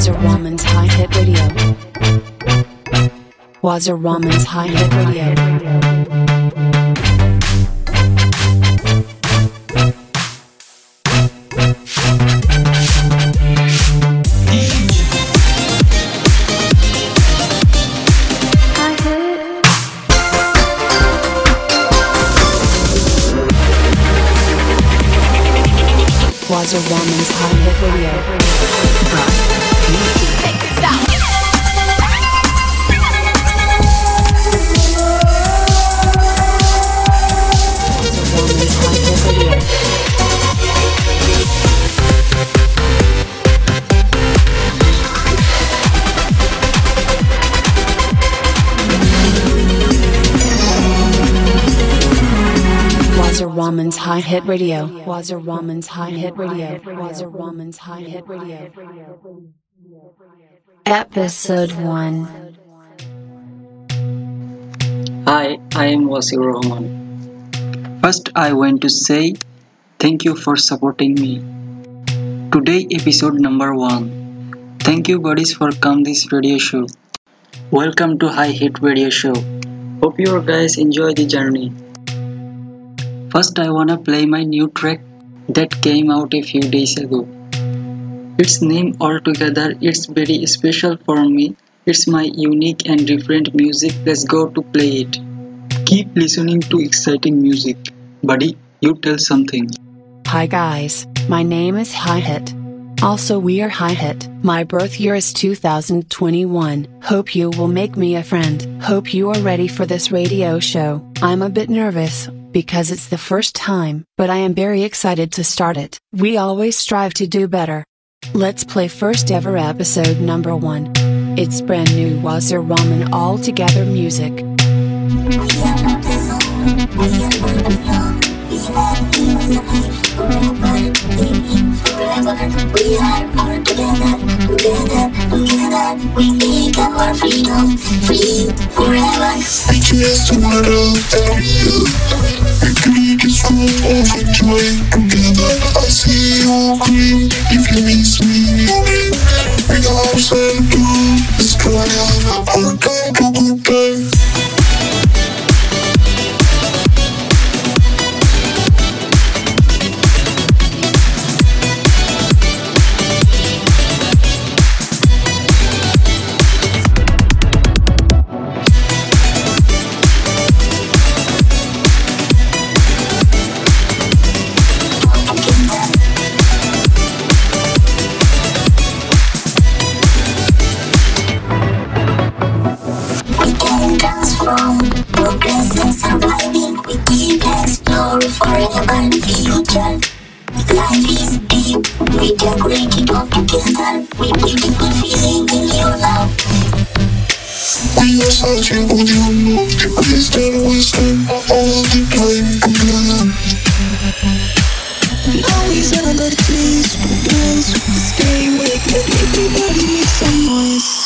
Wasiur Rahman's Hi Hit Radio. Wasiur Rahman's Hi Hit Radio. Radio. Wasiur Rahman's Hi Hit Radio. Wasiur Rahman's Hi Hit Radio. Episode 1. Hi, I am Wasiur Rahman. First, I want to say thank you for supporting me. Today, episode number one. Thank you, buddies, for come this radio show. Welcome to Hi Hit Radio Show. Hope you guys enjoy the journey. First, I wanna play my new track that came out a few days ago. Its name altogether, it's very special for me. It's my unique and different music. Let's go to play it. Keep listening to exciting music. Buddy, you tell something. Hi guys, my name is Hi Hit. Also, we are Hi Hit. My birth year is 2021. Hope you will make me a friend. Hope you are ready for this radio show. I'm a bit nervous, because it's the first time, but I am very excited to start it. We always strive to do better. Let's play first ever episode number one. It's brand new Wasiur Rahman all together music. We are all together, together, together. We make our freedom free forever. I just wanna tell you We make it strong and enjoy together I see you green if you miss me We got ourselves to destroy our time to good all. We beautiful feeling in your love. We are searching for the unknown wisdom, all the time with the sky wake up everybody make some noise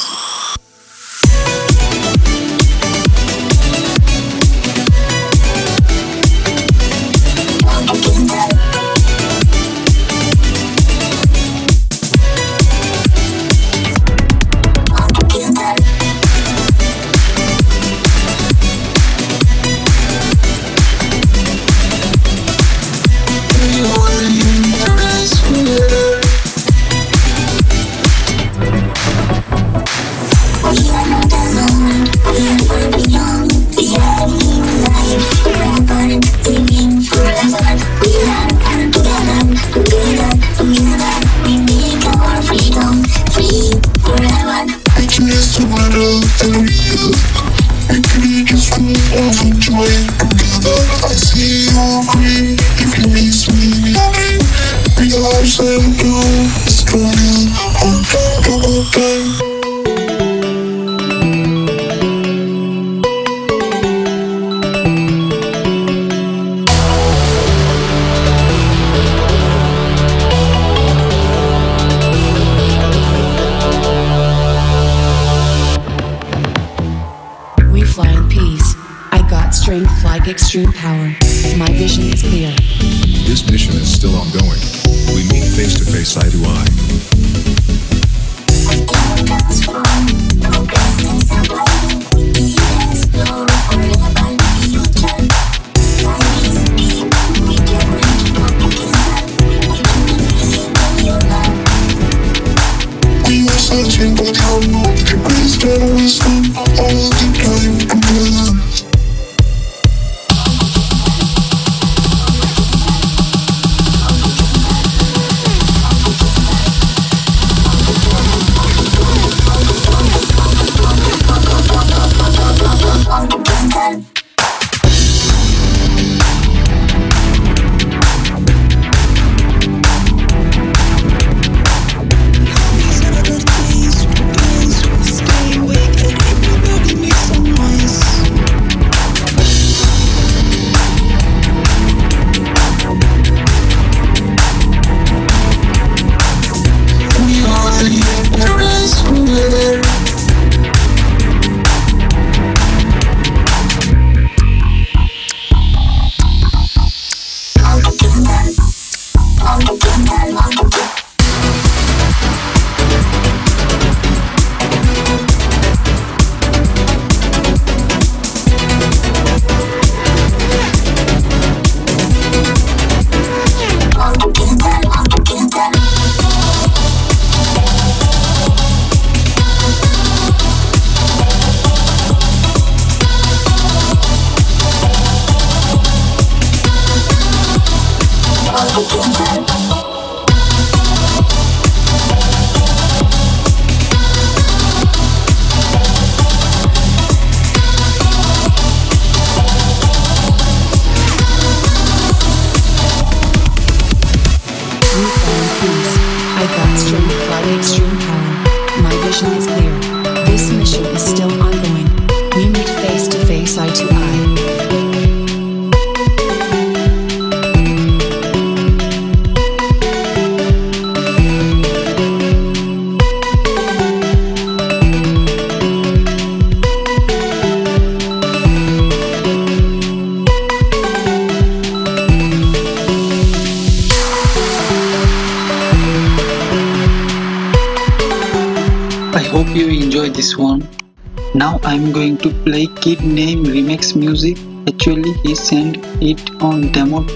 Now I'm going to play Kid Nave remix music. Actually he sent it on demo.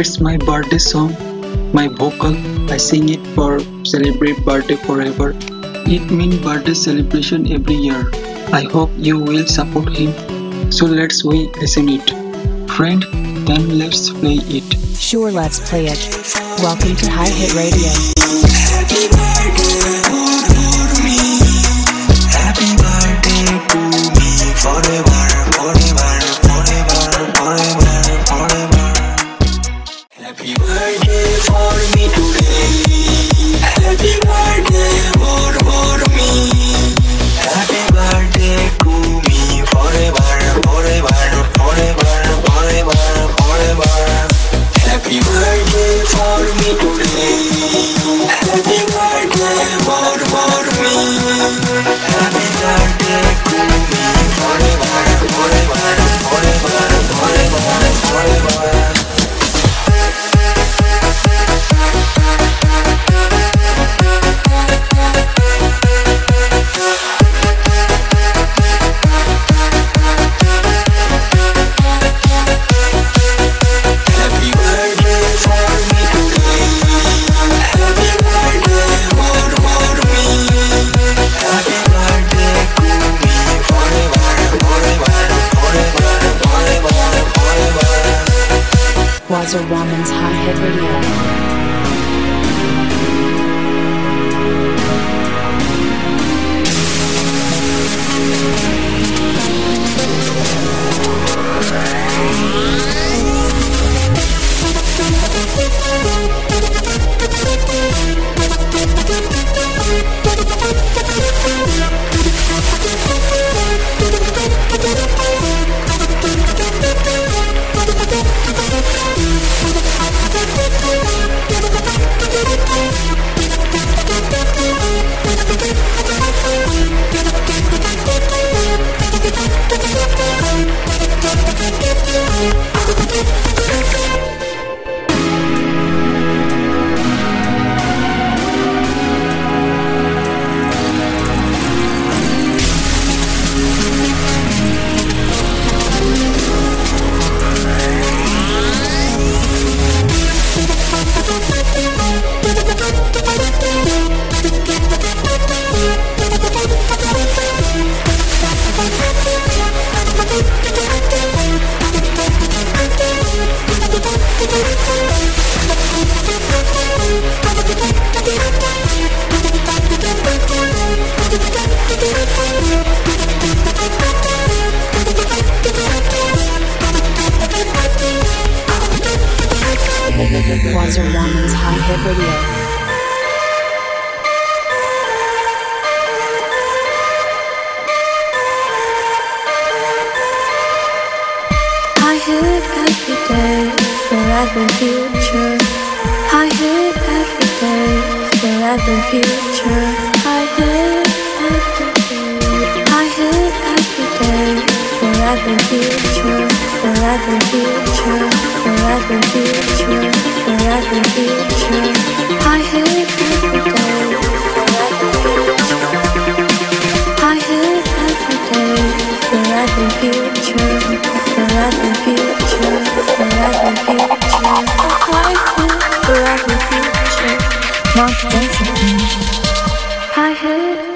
It's my birthday song, my vocal. I sing it for celebrate birthday forever. It means birthday celebration every year. I hope you will support him. So let's we listen it. Friend, then let's play it. Sure, let's play it. Welcome to Hi Hit Radio. as a woman. Not density. I hit.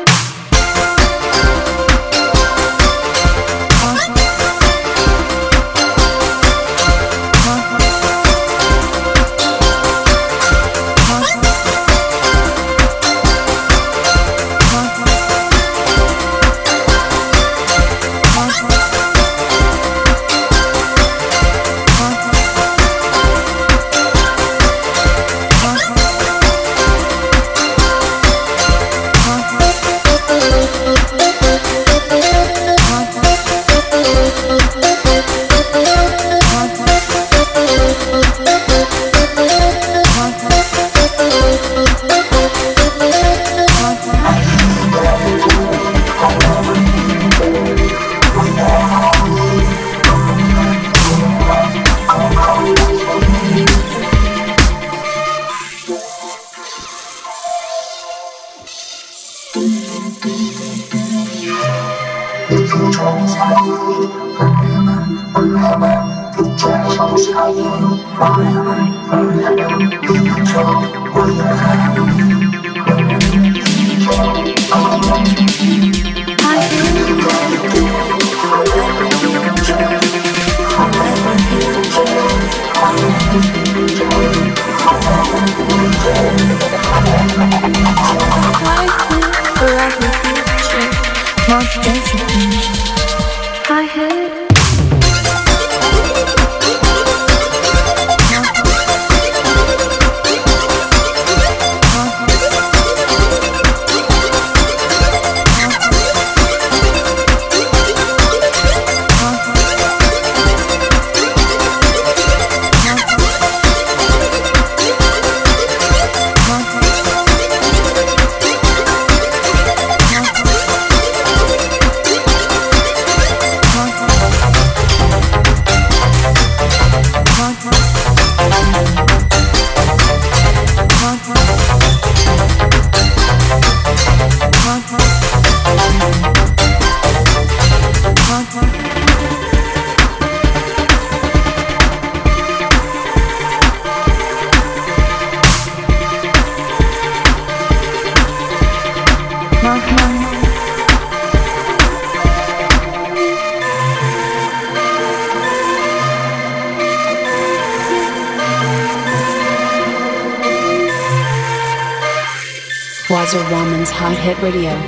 Radio.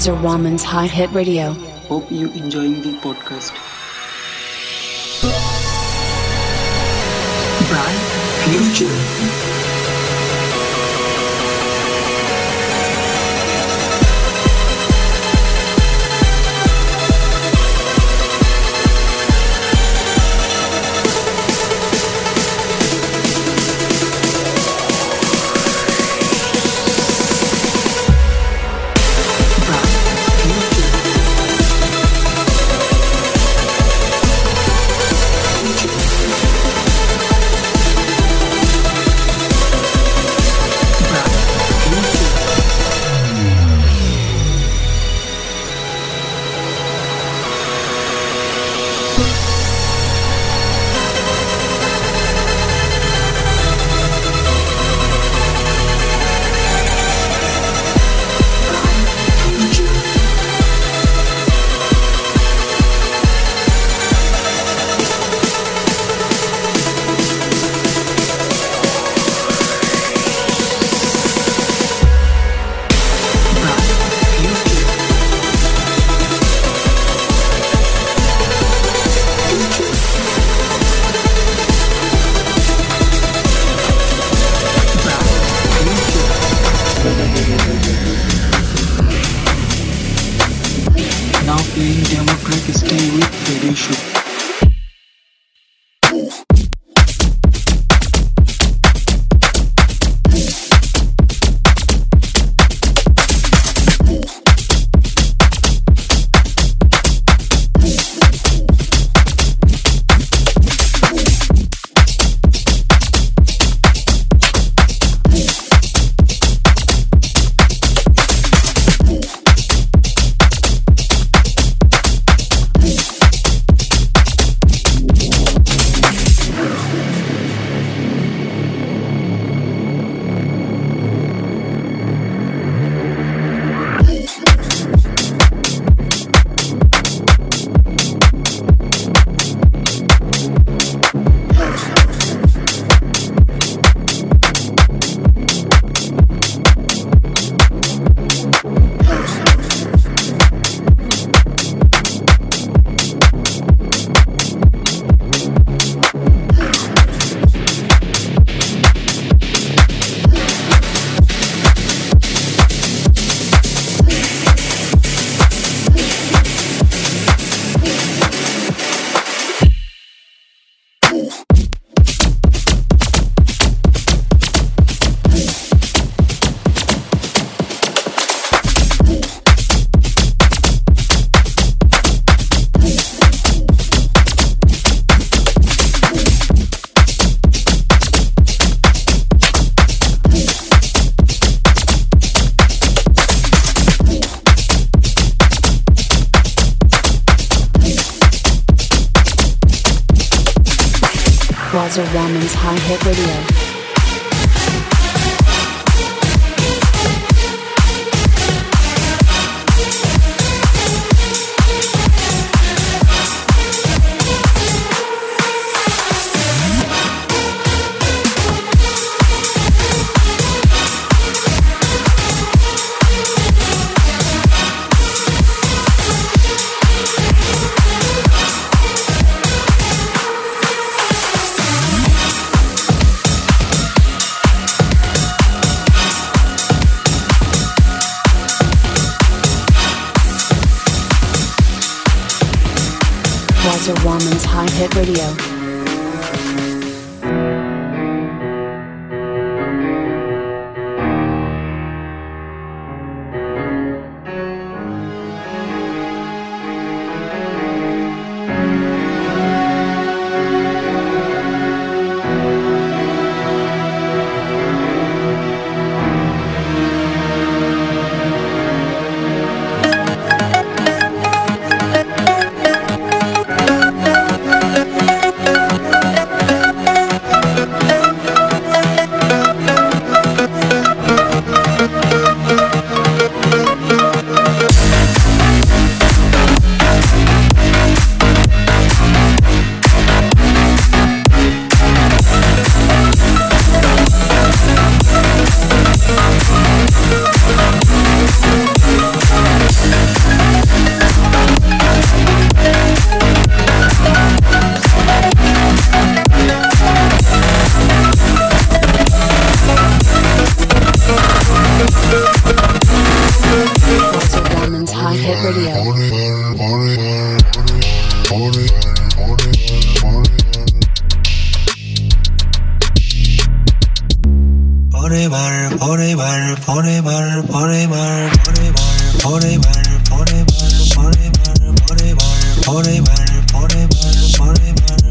Wasiur Rahman's Hi Hit Radio. Hope you enjoying the podcast. Bright future. Playing demo track Stay with Radio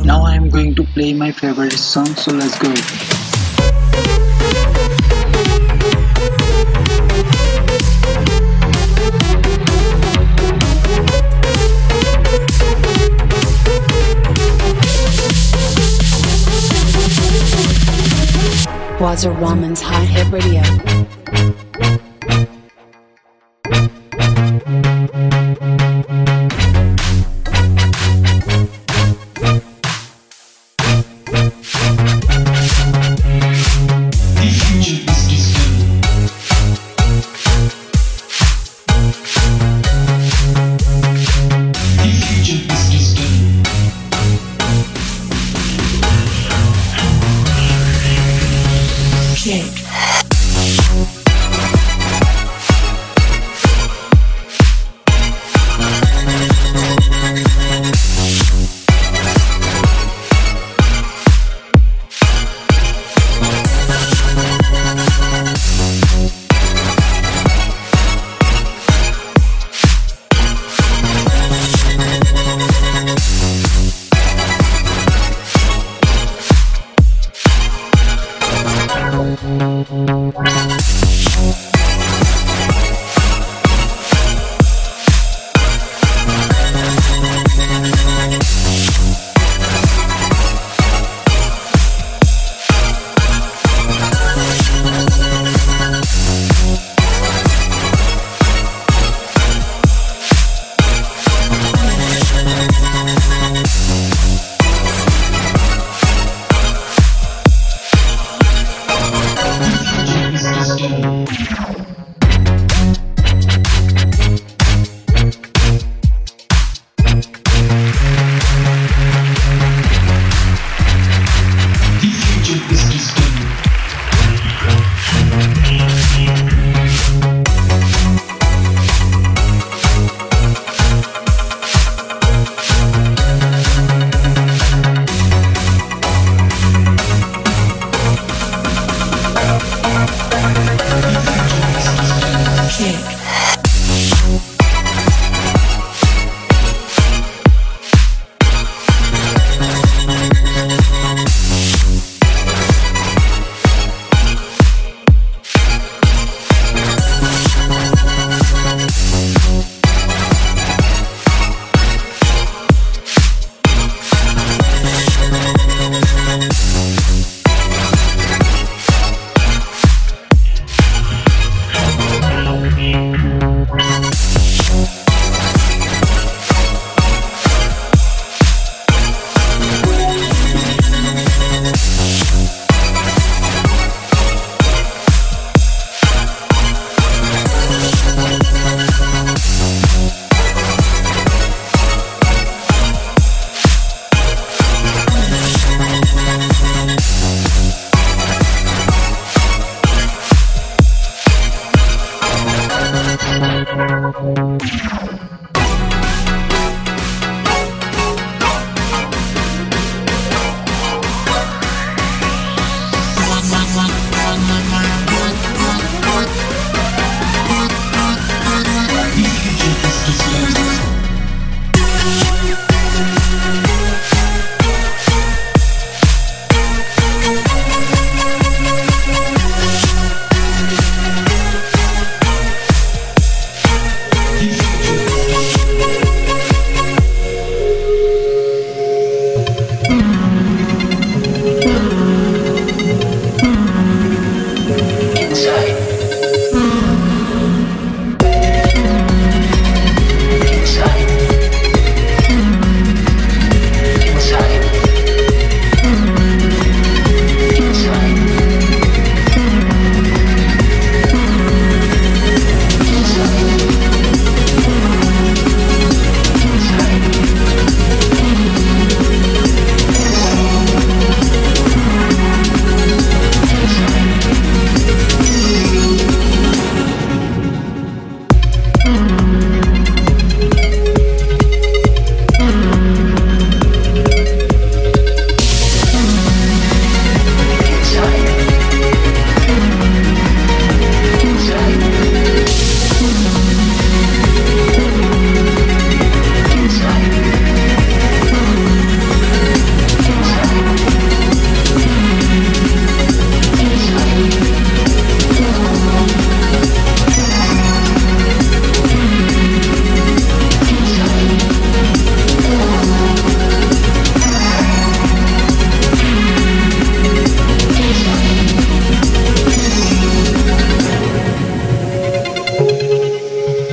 Now I am going to play my favorite song, so let's go. Wasiur Rahman's Hi Hit Radio.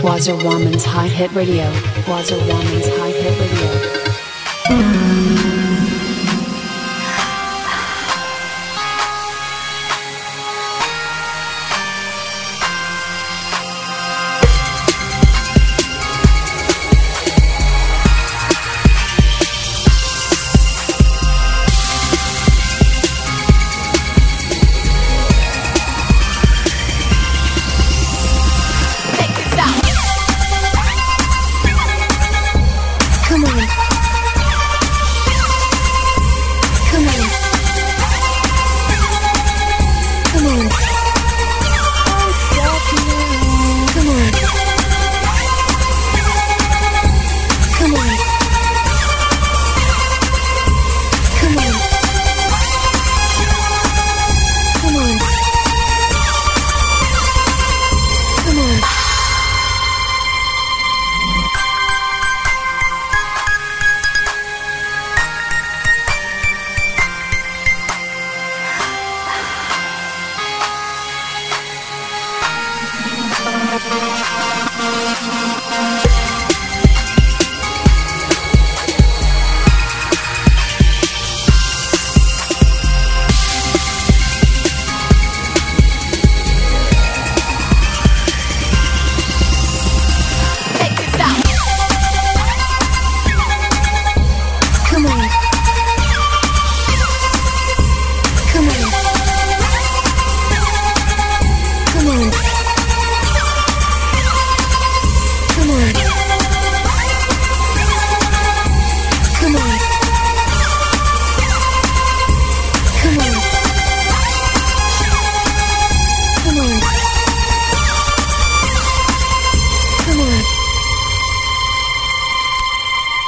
Wasiur Rahman's Hi Hit Radio. Wasiur Rahman's Hi Hit Radio.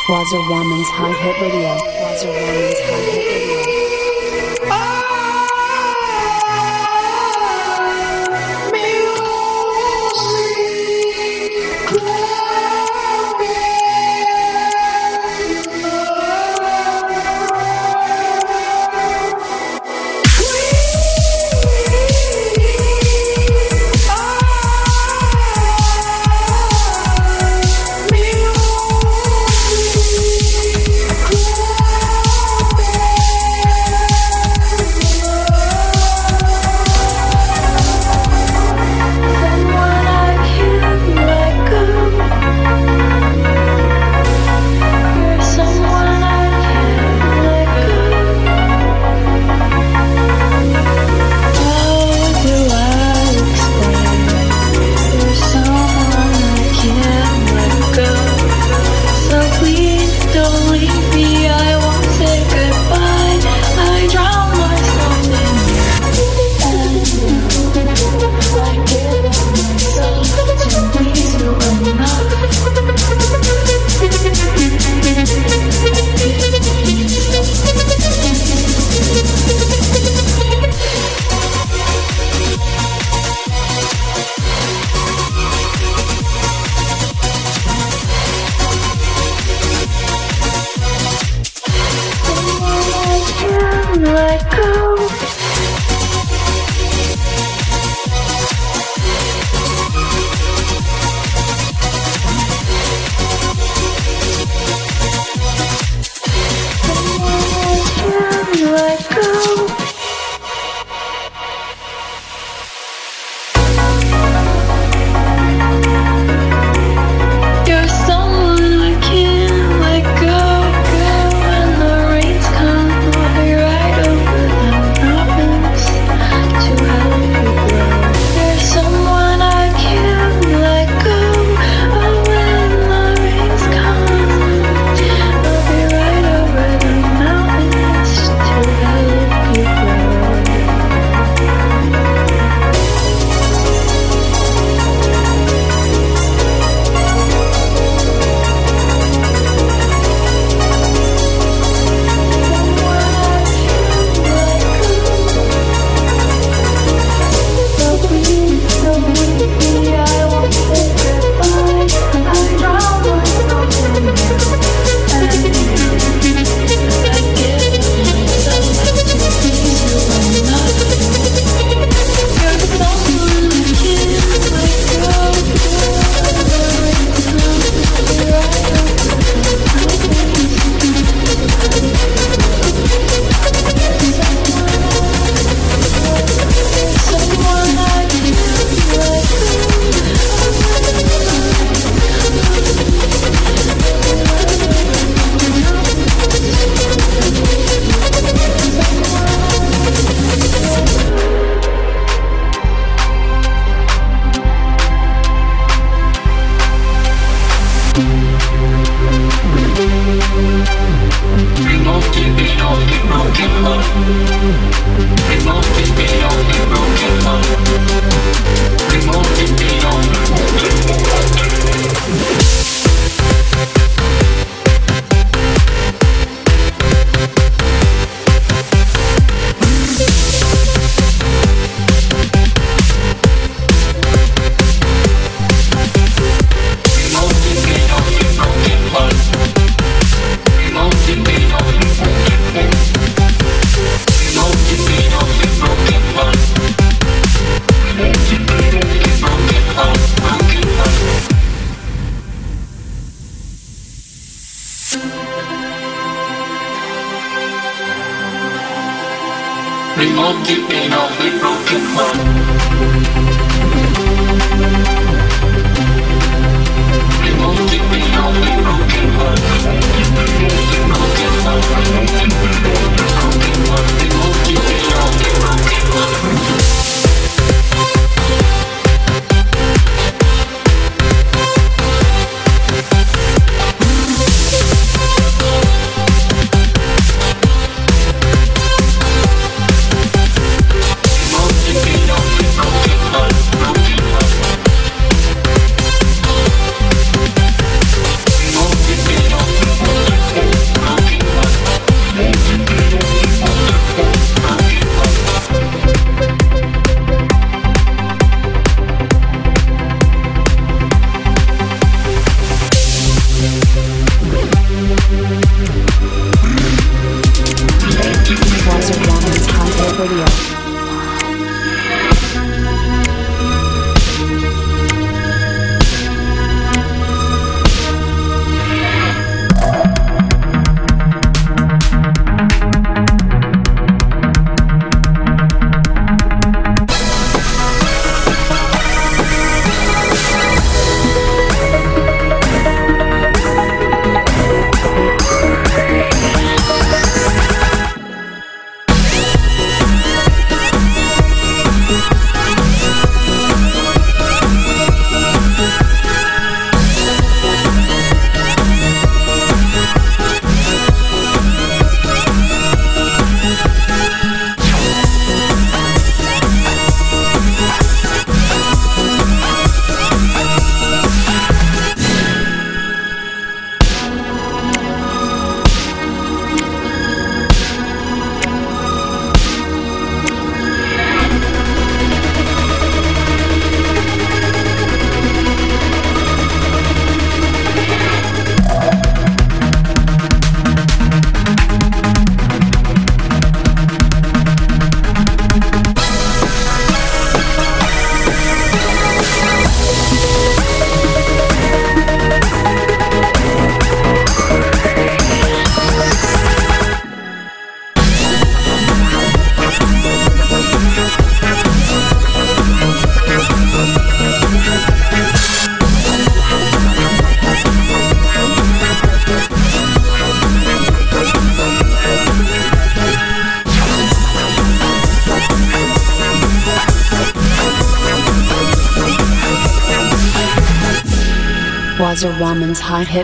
was a woman's Hi Hit radio. Was a woman's Hi Hit radio.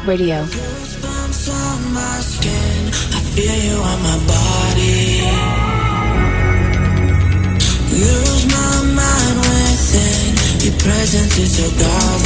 Within. Your presence is.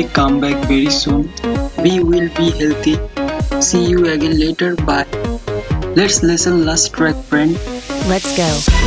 Be come back very soon. We will be healthy. See you again later. Bye. Let's listen last track, friend. Let's go.